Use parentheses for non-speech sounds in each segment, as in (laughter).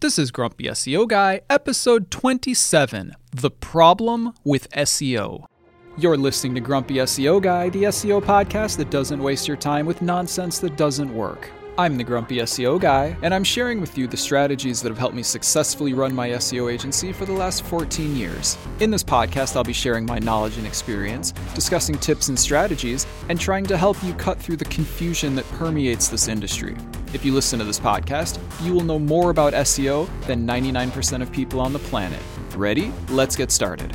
This is Grumpy SEO Guy, episode 27 The Problem with SEO. You're listening to Grumpy SEO Guy, the SEO podcast that doesn't waste your time with nonsense that doesn't work. I'm the Grumpy SEO Guy, and I'm sharing with you the strategies that have helped me successfully run my SEO agency for the last 14 years. In this podcast, I'll be sharing my knowledge and experience, discussing tips and strategies, and trying to help you cut through the confusion that permeates this industry. If you listen to this podcast, you will know more about SEO than 99% of people on the planet. Ready? Let's get started.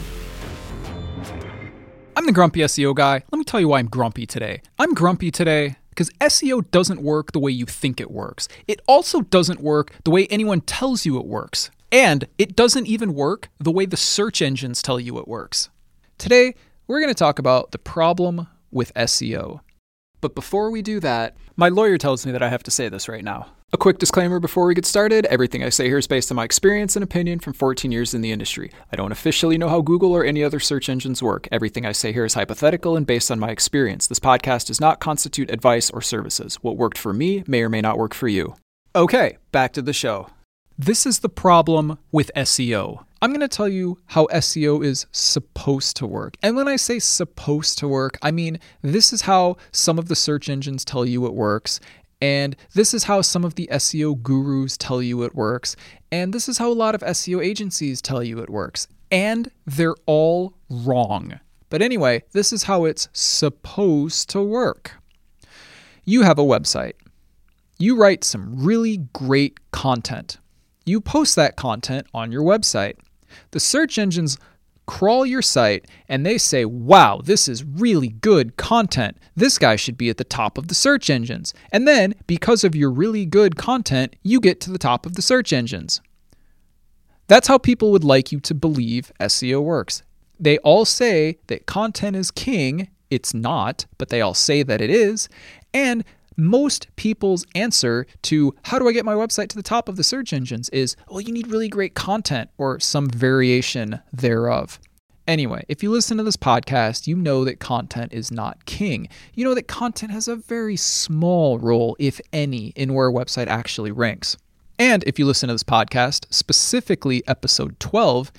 I'm the Grumpy SEO Guy. Let me tell you why I'm grumpy today. I'm grumpy today because SEO doesn't work the way you think it works. It also doesn't work the way anyone tells you it works. And it doesn't even work the way the search engines tell you it works. Today, we're going to talk about the problem with SEO. But before we do that, my lawyer tells me that I have to say this right now. A quick disclaimer before we get started everything I say here is based on my experience and opinion from 14 years in the industry. I don't officially know how Google or any other search engines work. Everything I say here is hypothetical and based on my experience. This podcast does not constitute advice or services. What worked for me may or may not work for you. Okay, back to the show. This is the problem with SEO. I'm going to tell you how SEO is supposed to work. And when I say supposed to work, I mean this is how some of the search engines tell you it works. And this is how some of the SEO gurus tell you it works. And this is how a lot of SEO agencies tell you it works. And they're all wrong. But anyway, this is how it's supposed to work. You have a website. You write some really great content. You post that content on your website. The search engines crawl your site and they say, wow, this is really good content. This guy should be at the top of the search engines. And then, because of your really good content, you get to the top of the search engines. That's how people would like you to believe SEO works. They all say that content is king. It's not, but they all say that it is. And most people's answer to how do I get my website to the top of the search engines is, well, you need really great content or some variation thereof. Anyway, if you listen to this podcast, you know that content is not king. You know that content has a very small role, if any, in where a website actually ranks. And if you listen to this podcast, specifically episode 12,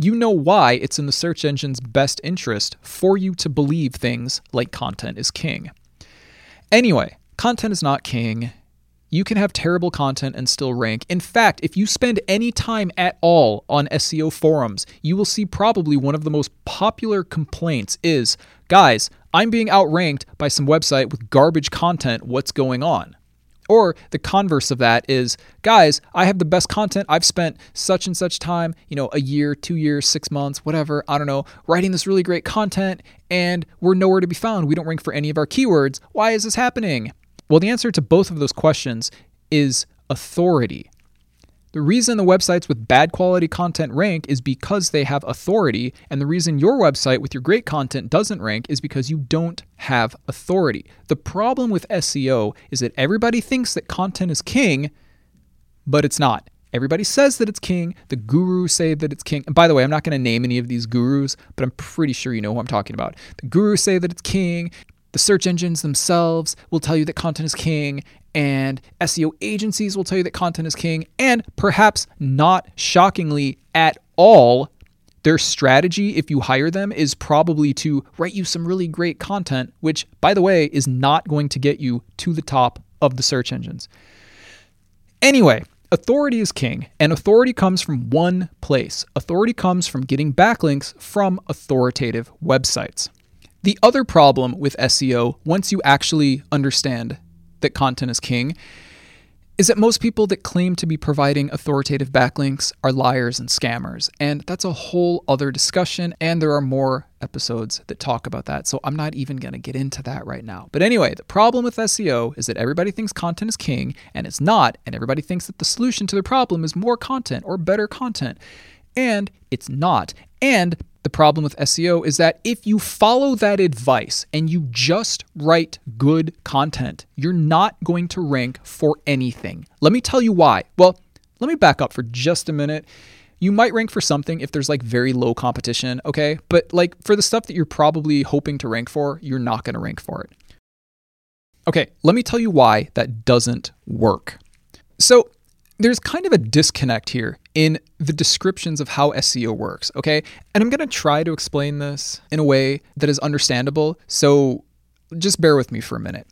you know why it's in the search engine's best interest for you to believe things like content is king. Anyway, Content is not king. You can have terrible content and still rank. In fact, if you spend any time at all on SEO forums, you will see probably one of the most popular complaints is guys, I'm being outranked by some website with garbage content. What's going on? Or the converse of that is, guys, I have the best content. I've spent such and such time, you know, a year, two years, six months, whatever, I don't know, writing this really great content, and we're nowhere to be found. We don't rank for any of our keywords. Why is this happening? Well, the answer to both of those questions is authority. The reason the websites with bad quality content rank is because they have authority, and the reason your website with your great content doesn't rank is because you don't have authority. The problem with SEO is that everybody thinks that content is king, but it's not. Everybody says that it's king. The gurus say that it's king. And by the way, I'm not going to name any of these gurus, but I'm pretty sure you know who I'm talking about. The gurus say that it's king. The search engines themselves will tell you that content is king, and SEO agencies will tell you that content is king, and perhaps not shockingly at all, their strategy, if you hire them, is probably to write you some really great content, which, by the way, is not going to get you to the top of the search engines. Anyway, authority is king, and authority comes from one place. Authority comes from getting backlinks from authoritative websites. The other problem with SEO, once you actually understand that content is king, is that most people that claim to be providing authoritative backlinks are liars and scammers. And that's a whole other discussion, and there are more episodes that talk about that. So I'm not even going to get into that right now. But anyway, the problem with SEO is that everybody thinks content is king, and it's not. And everybody thinks that the solution to the problem is more content or better content. And it's not. And the problem with SEO is that if you follow that advice and you just write good content, you're not going to rank for anything. Let me tell you why. Well, let me back up for just a minute. You might rank for something if there's like very low competition, okay? But like for the stuff that you're probably hoping to rank for, you're not going to rank for it. Okay, let me tell you why that doesn't work. So, there's kind of a disconnect here in the descriptions of how SEO works, okay? And I'm to try to explain this in a way that is understandable. So just bear with me for a minute.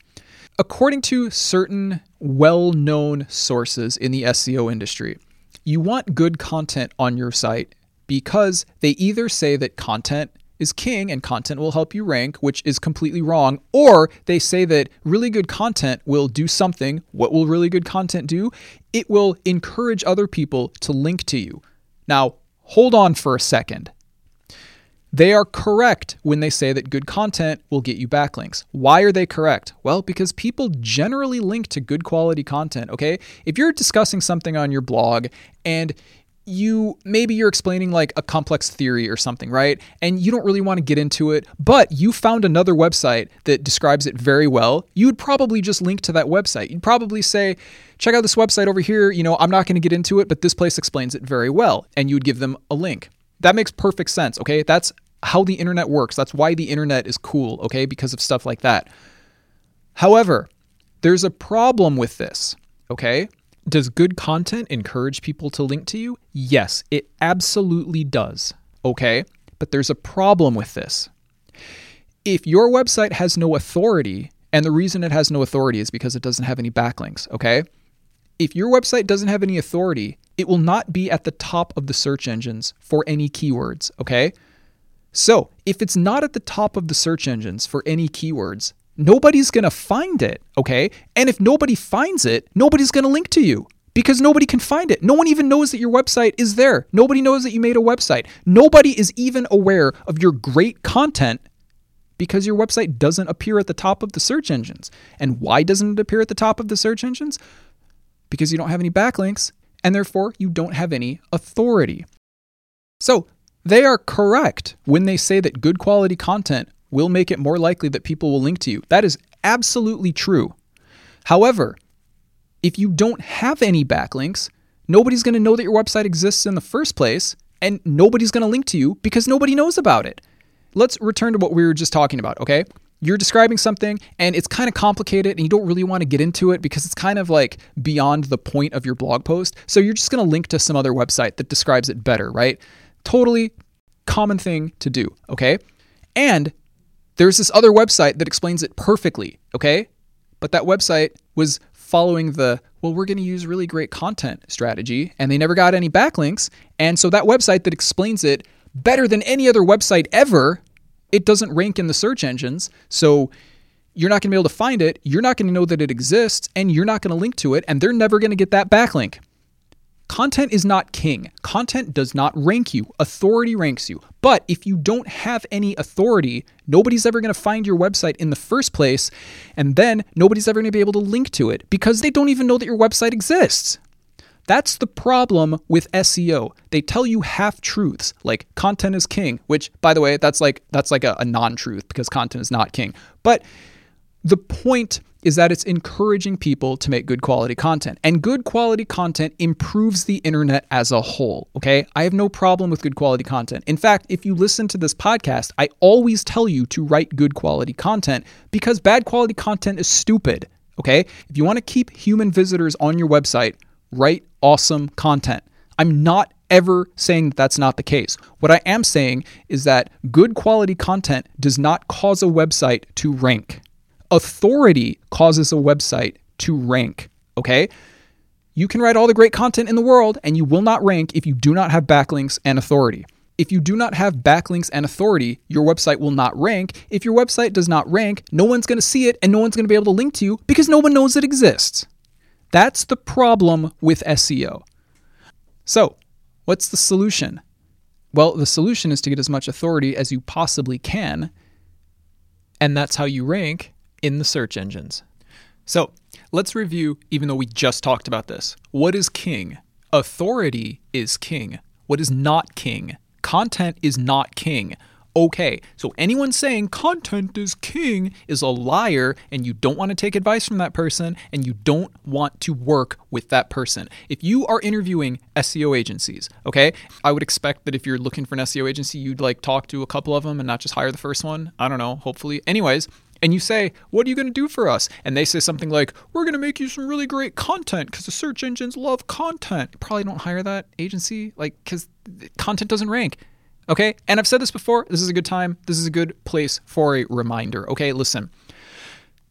According to certain well known sources in the SEO industry, you want good content on your site because they either say that content is king and content will help you rank, which is completely wrong, or they say that really good content will do something. What will really good content do? It will encourage other people to link to you. Now, hold on for a second. They are correct when they say that good content will get you backlinks. Why are they correct? Well, because people generally link to good quality content, okay? If you're discussing something on your blog and you maybe you're explaining like a complex theory or something, right? And you don't really want to get into it, but you found another website that describes it very well. You would probably just link to that website. You'd probably say, check out this website over here. You know, I'm not going to get into it, but this place explains it very well. And you would give them a link. That makes perfect sense, okay? That's how the internet works. That's why the internet is cool, okay? Because of stuff like that. However, there's a problem with this, okay? Does good content encourage people to link to you? Yes, it absolutely does. Okay, but there's a problem with this. If your website has no authority, and the reason it has no authority is because it doesn't have any backlinks, okay? If your website doesn't have any authority, it will not be at the top of the search engines for any keywords, okay? So, if it's not at the top of the search engines for any keywords, nobody's going to find it, okay? And if nobody finds it, nobody's going to link to you because nobody can find it. No one even knows that your website is there. Nobody knows that you made a website. Nobody is even aware of your great content because your website doesn't appear at the top of the search engines. And why doesn't it appear at the top of the search engines? Because you don't have any backlinks and therefore you don't have any authority. So, they are correct when they say that good quality content will make it more likely that people will link to you. That is absolutely true. However, if you don't have any backlinks, nobody's going to know that your website exists in the first place, and nobody's going to link to you because nobody knows about it. Let's return to what we were just talking about, okay? You're describing something and it's kind of complicated and you don't really want to get into it because it's kind of like beyond the point of your blog post. So you're just going to link to some other website that describes it better, right? Totally common thing to do, okay? And there's this other website that explains it perfectly, okay? But that website was following the, well, we're going to use really great content strategy, and they never got any backlinks. And so that website that explains it better than any other website ever, it doesn't rank in the search engines. So you're not going to be able to find it, you're not going to know that it exists, and you're not going to link to it, and they're never going to get that backlink. Content is not king. Content does not rank you. Authority ranks you. But if you don't have any authority, nobody's ever going to find your website in the first place, and then nobody's ever going to be able to link to it because they don't even know that your website exists. That's the problem with SEO. They tell you half truths, like content is king, which by the way, that's like that's like a, a non-truth because content is not king. But the point is that it's encouraging people to make good quality content. And good quality content improves the internet as a whole, okay? I have no problem with good quality content. In fact, if you listen to this podcast, I always tell you to write good quality content because bad quality content is stupid, okay? If you want to keep human visitors on your website, write awesome content. I'm not ever saying that that's not the case. What I am saying is that good quality content does not cause a website to rank authority causes a website to rank, okay? You can write all the great content in the world and you will not rank if you do not have backlinks and authority. If you do not have backlinks and authority, your website will not rank. If your website does not rank, no one's going to see it and no one's going to be able to link to you because no one knows it exists. That's the problem with SEO. So, what's the solution? Well, the solution is to get as much authority as you possibly can, and that's how you rank in the search engines. So let's review, even though we just talked about this. What is king? Authority is king. What is not king? Content is not king. Okay, so anyone saying content is king is a liar, and you don't want to take advice from that person, and you don't want to work with that person. If you are interviewing SEO agencies, okay, I would expect that if you're looking for an SEO agency, you'd like talk to a couple of them and not just hire the first one. I don't know, hopefully. Anyways, and you say, What are you going to do for us? And they say something like, We're going to make you some really great content because the search engines love content. You probably don't hire that agency, like, because content doesn't rank. Okay. And I've said this before. This is a good time. This is a good place for a reminder. Okay. Listen.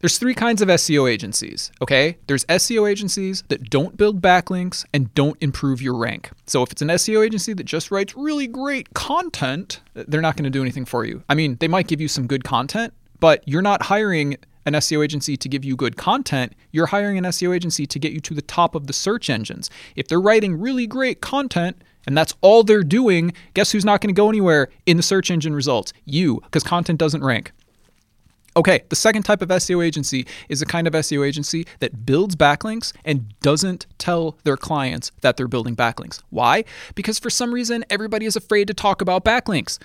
There's three kinds of SEO agencies, okay? There's SEO agencies that don't build backlinks and don't improve your rank. So if it's an SEO agency that just writes really great content, they're not going to do anything for you. I mean, they might give you some good content, but you're not hiring an SEO agency to give you good content, you're hiring an SEO agency to get you to the top of the search engines. If they're writing really great content, and that's all they're doing, guess who's not going to go anywhere in the search engine results? You, because content doesn't rank. Okay, the second type of SEO agency is a kind of SEO agency that builds backlinks and doesn't tell their clients that they're building backlinks. Why? Because for some reason, everybody is afraid to talk about backlinks.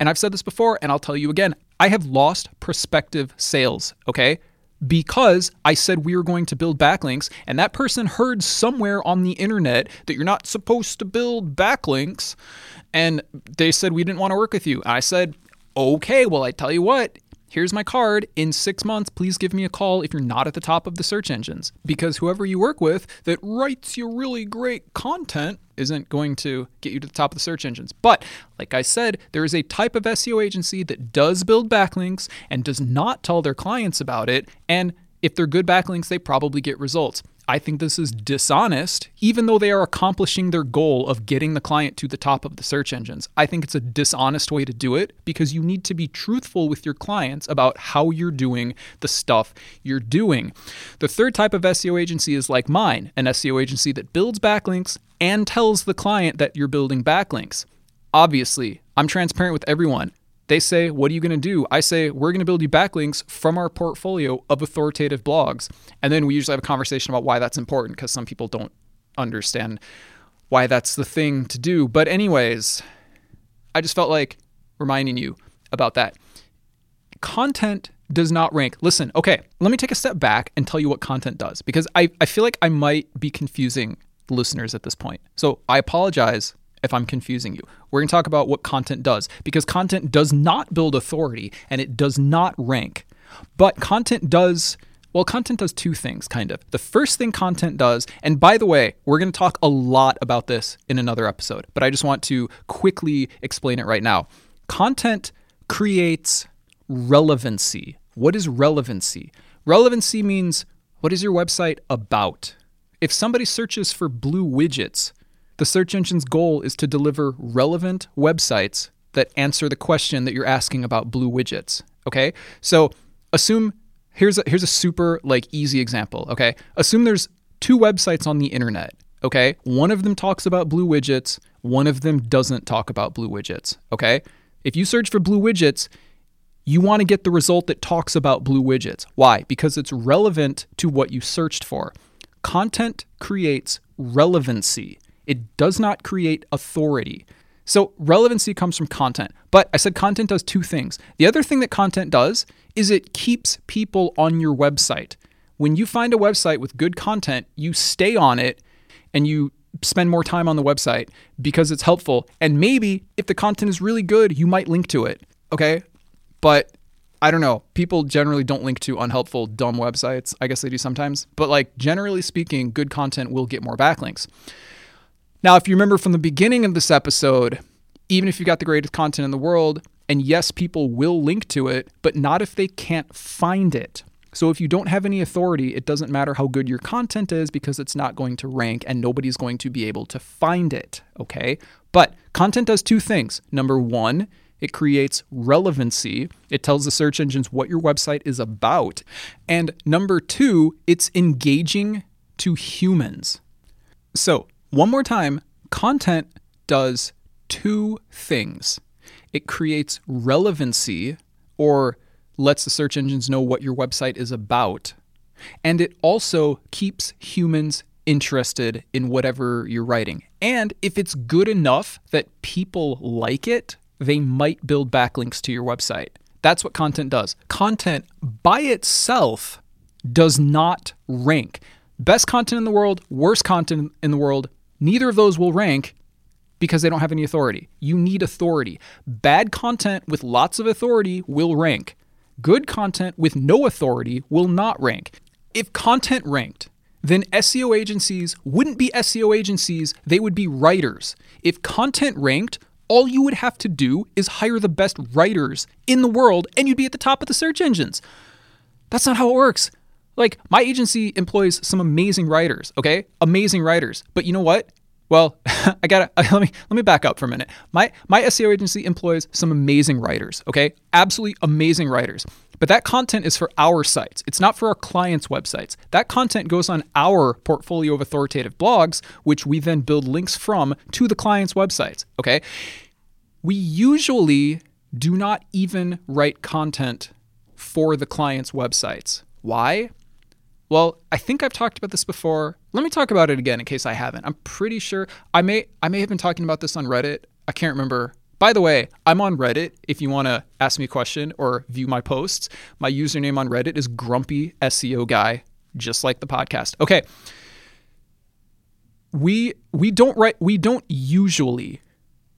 And I've said this before, and I'll tell you again I have lost prospective sales, okay? Because I said we were going to build backlinks, and that person heard somewhere on the internet that you're not supposed to build backlinks, and they said we didn't want to work with you. I said, okay, well, I tell you what, here's my card. In six months, please give me a call if you're not at the top of the search engines. Because whoever you work with that writes you really great content isn't going to get you to the top of the search engines. But like I said, there is a type of SEO agency that does build backlinks and does not tell their clients about it. And if they're good backlinks, they probably get results. I think this is dishonest, even though they are accomplishing their goal of getting the client to the top of the search engines. I think it's a dishonest way to do it because you need to be truthful with your clients about how you're doing the stuff you're doing. The third type of SEO agency is like mine, an SEO agency that builds backlinks and tells the client that you're building backlinks. Obviously, I'm transparent with everyone. They say, What are you going to do? I say, We're going to build you backlinks from our portfolio of authoritative blogs. And then we usually have a conversation about why that's important because some people don't understand why that's the thing to do. But, anyways, I just felt like reminding you about that. Content does not rank. Listen, okay, let me take a step back and tell you what content does because I, I feel like I might be confusing listeners at this point. So I apologize if I'm confusing you. We're going to talk about what content does because content does not build authority and it does not rank. But content does well, content does two things, kind of. The first thing content does, and by the way, we're going to talk a lot about this in another episode, but I just want to quickly explain it right now. Content creates relevancy. What is relevancy? Relevancy means what is your website about? If somebody searches for blue widgets, the search engine's goal is to deliver relevant websites that answer the question that you're asking about blue widgets. Okay? So assume here's a, here's a super like easy example, okay? Assume there's two websites on the internet, okay? One of them talks about blue widgets, one of them doesn't talk about blue widgets, okay? If you search for blue widgets, you want to get the result that talks about blue widgets. Why? Because it's relevant to what you searched for. Content creates relevancy. It does not create authority. So relevancy comes from content. But I said content does two things. The other thing that content does is it keeps people on your website. When you find a website with good content, you stay on it and you spend more time on the website because it's helpful. And maybe if the content is really good, you might link to it. Okay? But I don't know. People generally don't link to unhelpful, dumb websites. I guess they do sometimes. But like generally speaking, good content will get more backlinks. Now, if you remember from the beginning of this episode, even if you've got the greatest content in the world, and yes, people will link to it, but not if they can't find it. So if you don't have any authority, it doesn't matter how good your content is because it's not going to rank and nobody's going to be able to find it, okay? But content does two things. Number 1, it creates relevancy. It tells the search engines what your website is about. And number 2, it's engaging to humans. So, one more time content does two things it creates relevancy or lets the search engines know what your website is about. And it also keeps humans interested in whatever you're writing. And if it's good enough that people like it, they might build backlinks to your website. That's what content does. Content by itself does not rank. Best content in the world, worst content in the world, Neither of those will rank because they don't have any authority. You need authority. Bad content with lots of authority will rank. good content with no authority will not rank. If content ranked, then SEO agencies wouldn't be SEO agencies, they would be writers. If content ranked, all you would have to do is hire the best writers in the world and you'd be at the top of the search engines. That's not how it works. Like, my agency employs some amazing writers, okay? Amazing writers. But you know what? Well, (laughs) I gotta (laughs) let me let me back up for a minute. My my SEO agency employs some amazing writers, okay? Absolutely amazing writers. But that content is for our sites. It's not for our clients' websites. That content goes on our portfolio of authoritative blogs, which we then build links from to the clients' websites. Okay. We usually do not even write content for the clients' websites. Why? Well, I think I've talked about this before. Let me talk about it again in case I haven't. I'm pretty sure I may I may have been talking about this on Reddit. I can't remember by the way, I'm on Reddit if you want to ask me a question or view my posts. My username on Reddit is grumpy SEO guy, just like the podcast. Okay. We we don't write we don't usually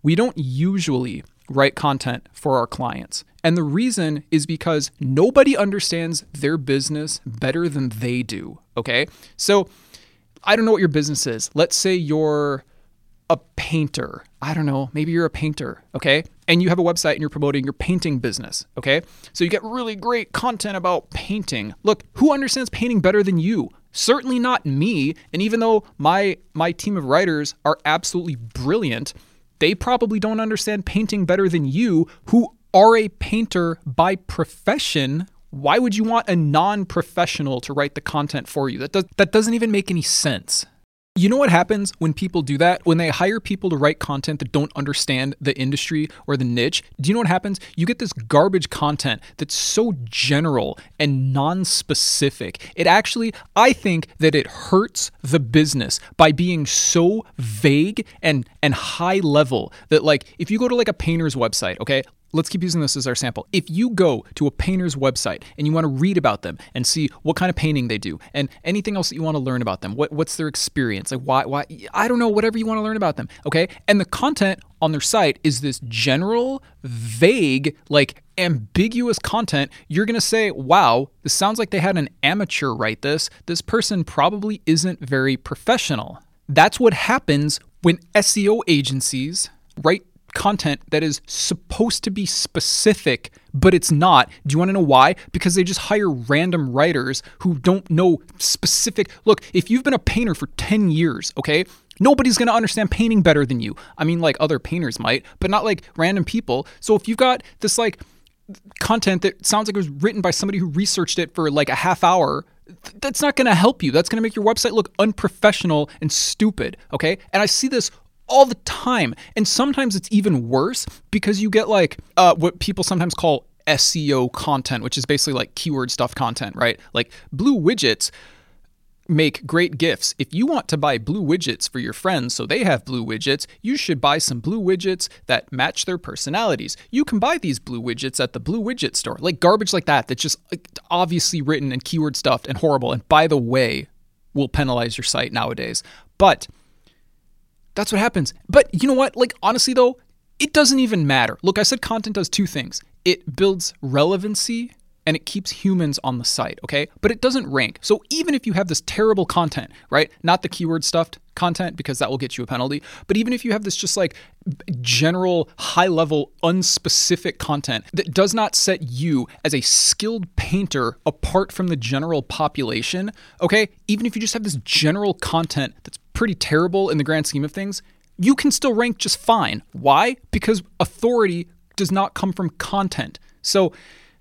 we don't usually write content for our clients. And the reason is because nobody understands their business better than they do, okay? So I don't know what your business is. Let's say you're a painter. I don't know, maybe you're a painter, okay? And you have a website and you're promoting your painting business, okay? So you get really great content about painting. Look, who understands painting better than you? Certainly not me. And even though my my team of writers are absolutely brilliant, they probably don't understand painting better than you who are a painter by profession. Why would you want a non-professional to write the content for you? That does that doesn't even make any sense. You know what happens when people do that? When they hire people to write content that don't understand the industry or the niche, do you know what happens? You get this garbage content that's so general and non specific. It actually, I think that it hurts the business by being so vague and, and high level that, like, if you go to like a painter's website, okay, let's keep using this as our sample. If you go to a painter's website and you want to read about them and see what kind of painting they do and anything else that you want to learn about them, what, what's their experience, like why, why, I don't know, whatever you want to learn about them, okay? And the content on their site is this general, vague, like ambiguous content, you're going to say, wow, this sounds like they had an amateur write this. This person probably isn't very professional. That's what happens when SEO agencies write content that is supposed to be specific, but it's not. Do you want to know why? Because they just hire random writers who don't know specific. Look, if you've been a painter for 10 years, okay, nobody's going to understand painting better than you. I mean, like other painters might, but not like random people. So if you've got this like content that sounds like it was written by somebody who researched it for like a half hour, that's not going to help you. That's going to make your website look unprofessional and stupid, okay? And I see this all the time. And sometimes it's even worse because you get like uh, what people sometimes call SEO content, which is basically like keyword stuff content, right? Like blue widgets make great gifts. If you want to buy blue widgets for your friends so they have blue widgets, you should buy some blue widgets that match their personalities. You can buy these blue widgets at the blue widget store. Like garbage like that that's just obviously written and keyword stuffed and horrible and by the way will penalize your site nowadays. But that's what happens. But you know what? Like, honestly, though, it doesn't even matter. Look, I said content does two things it builds relevancy and it keeps humans on the site, okay? But it doesn't rank. So even if you have this terrible content, right? Not the keyword stuffed content because that will get you a penalty, but even if you have this just like general high level unspecific content that does not set you as a skilled painter apart from the general population, okay? Even if you just have this general content that's pretty terrible in the grand scheme of things, you can still rank just fine. Why? Because authority does not come from content. So,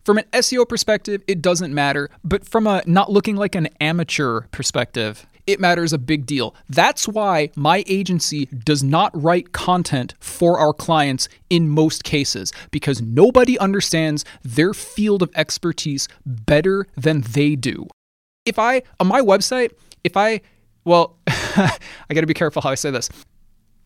from an SEO perspective, it doesn't matter, but from a not looking like an amateur perspective, it matters a big deal. That's why my agency does not write content for our clients in most cases, because nobody understands their field of expertise better than they do. If I, on my website, if I well, (laughs) I got to be careful how I say this.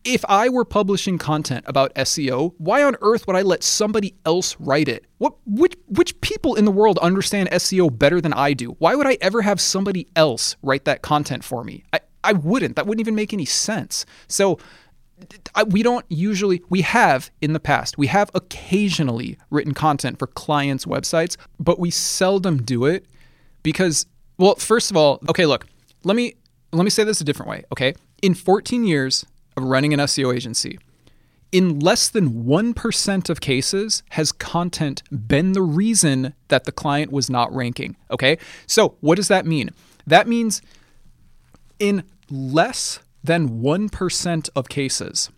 If I were publishing content about SEO, why on earth would I let somebody else write it? What which which people in the world understand SEO better than I do? Why would I ever have somebody else write that content for me? I, I wouldn't. That wouldn't even make any sense. So we don't usually we have in the past we have occasionally written content for clients websites but we seldom do it because well first of all okay look let me let me say this a different way okay? In 14 years of running an SEO agency in less than 1% of cases has content been the reason that the client was not ranking okay? So what does that mean? That means in less than 1% of cases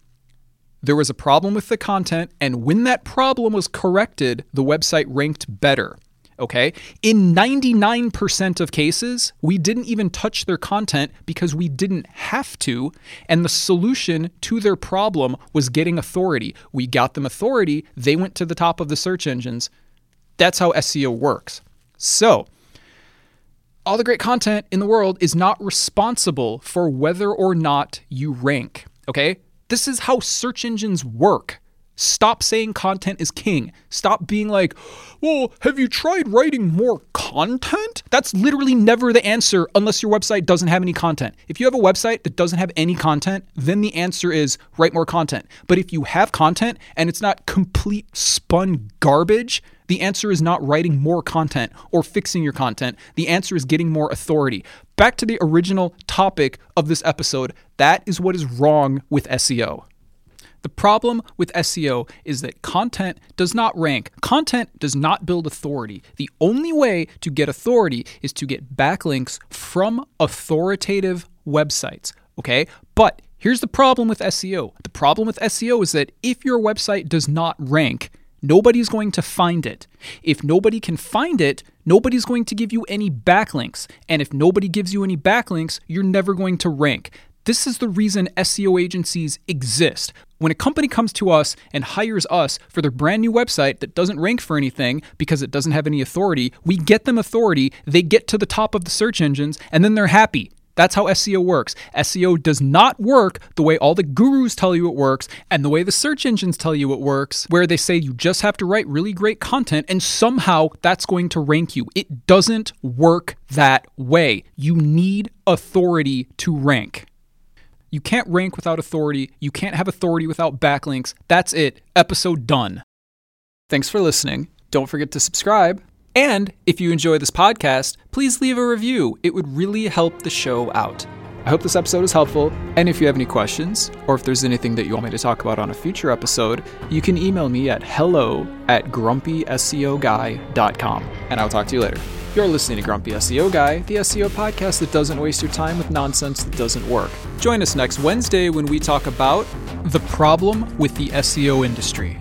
there was a problem with the content, and when that problem was corrected, the website ranked better. Okay? In 99% of cases, we didn't even touch their content because we didn't have to, and the solution to their problem was getting authority. We got them authority, they went to the top of the search engines. That's how SEO works. So, all the great content in the world is not responsible for whether or not you rank. Okay? This is how search engines work. Stop saying content is king. Stop being like, well, have you tried writing more content? That's literally never the answer unless your website doesn't have any content. If you have a website that doesn't have any content, then the answer is write more content. But if you have content and it's not complete spun garbage, the answer is not writing more content or fixing your content. The answer is getting more authority. Back to the original topic of this episode that is what is wrong with SEO. The problem with SEO is that content does not rank. Content does not build authority. The only way to get authority is to get backlinks from authoritative websites. Okay? But here's the problem with SEO the problem with SEO is that if your website does not rank, Nobody's going to find it. If nobody can find it, nobody's going to give you any backlinks. And if nobody gives you any backlinks, you're never going to rank. This is the reason SEO agencies exist. When a company comes to us and hires us for their brand new website that doesn't rank for anything because it doesn't have any authority, we get them authority, they get to the top of the search engines, and then they're happy. That's how SEO works. SEO does not work the way all the gurus tell you it works and the way the search engines tell you it works, where they say you just have to write really great content and somehow that's going to rank you. It doesn't work that way. You need authority to rank. You can't rank without authority. You can't have authority without backlinks. That's it. Episode done. Thanks for listening. Don't forget to subscribe and if you enjoy this podcast, please leave a review. It would really help the show out. I hope this episode is helpful, and if you have any questions, or if there's anything that you want me to talk about on a future episode, you can email me at hello at grumpyseoguy.com, and I'll talk to you later. You're listening to Grumpy SEO Guy, the SEO podcast that doesn't waste your time with nonsense that doesn't work. Join us next Wednesday when we talk about the problem with the SEO industry.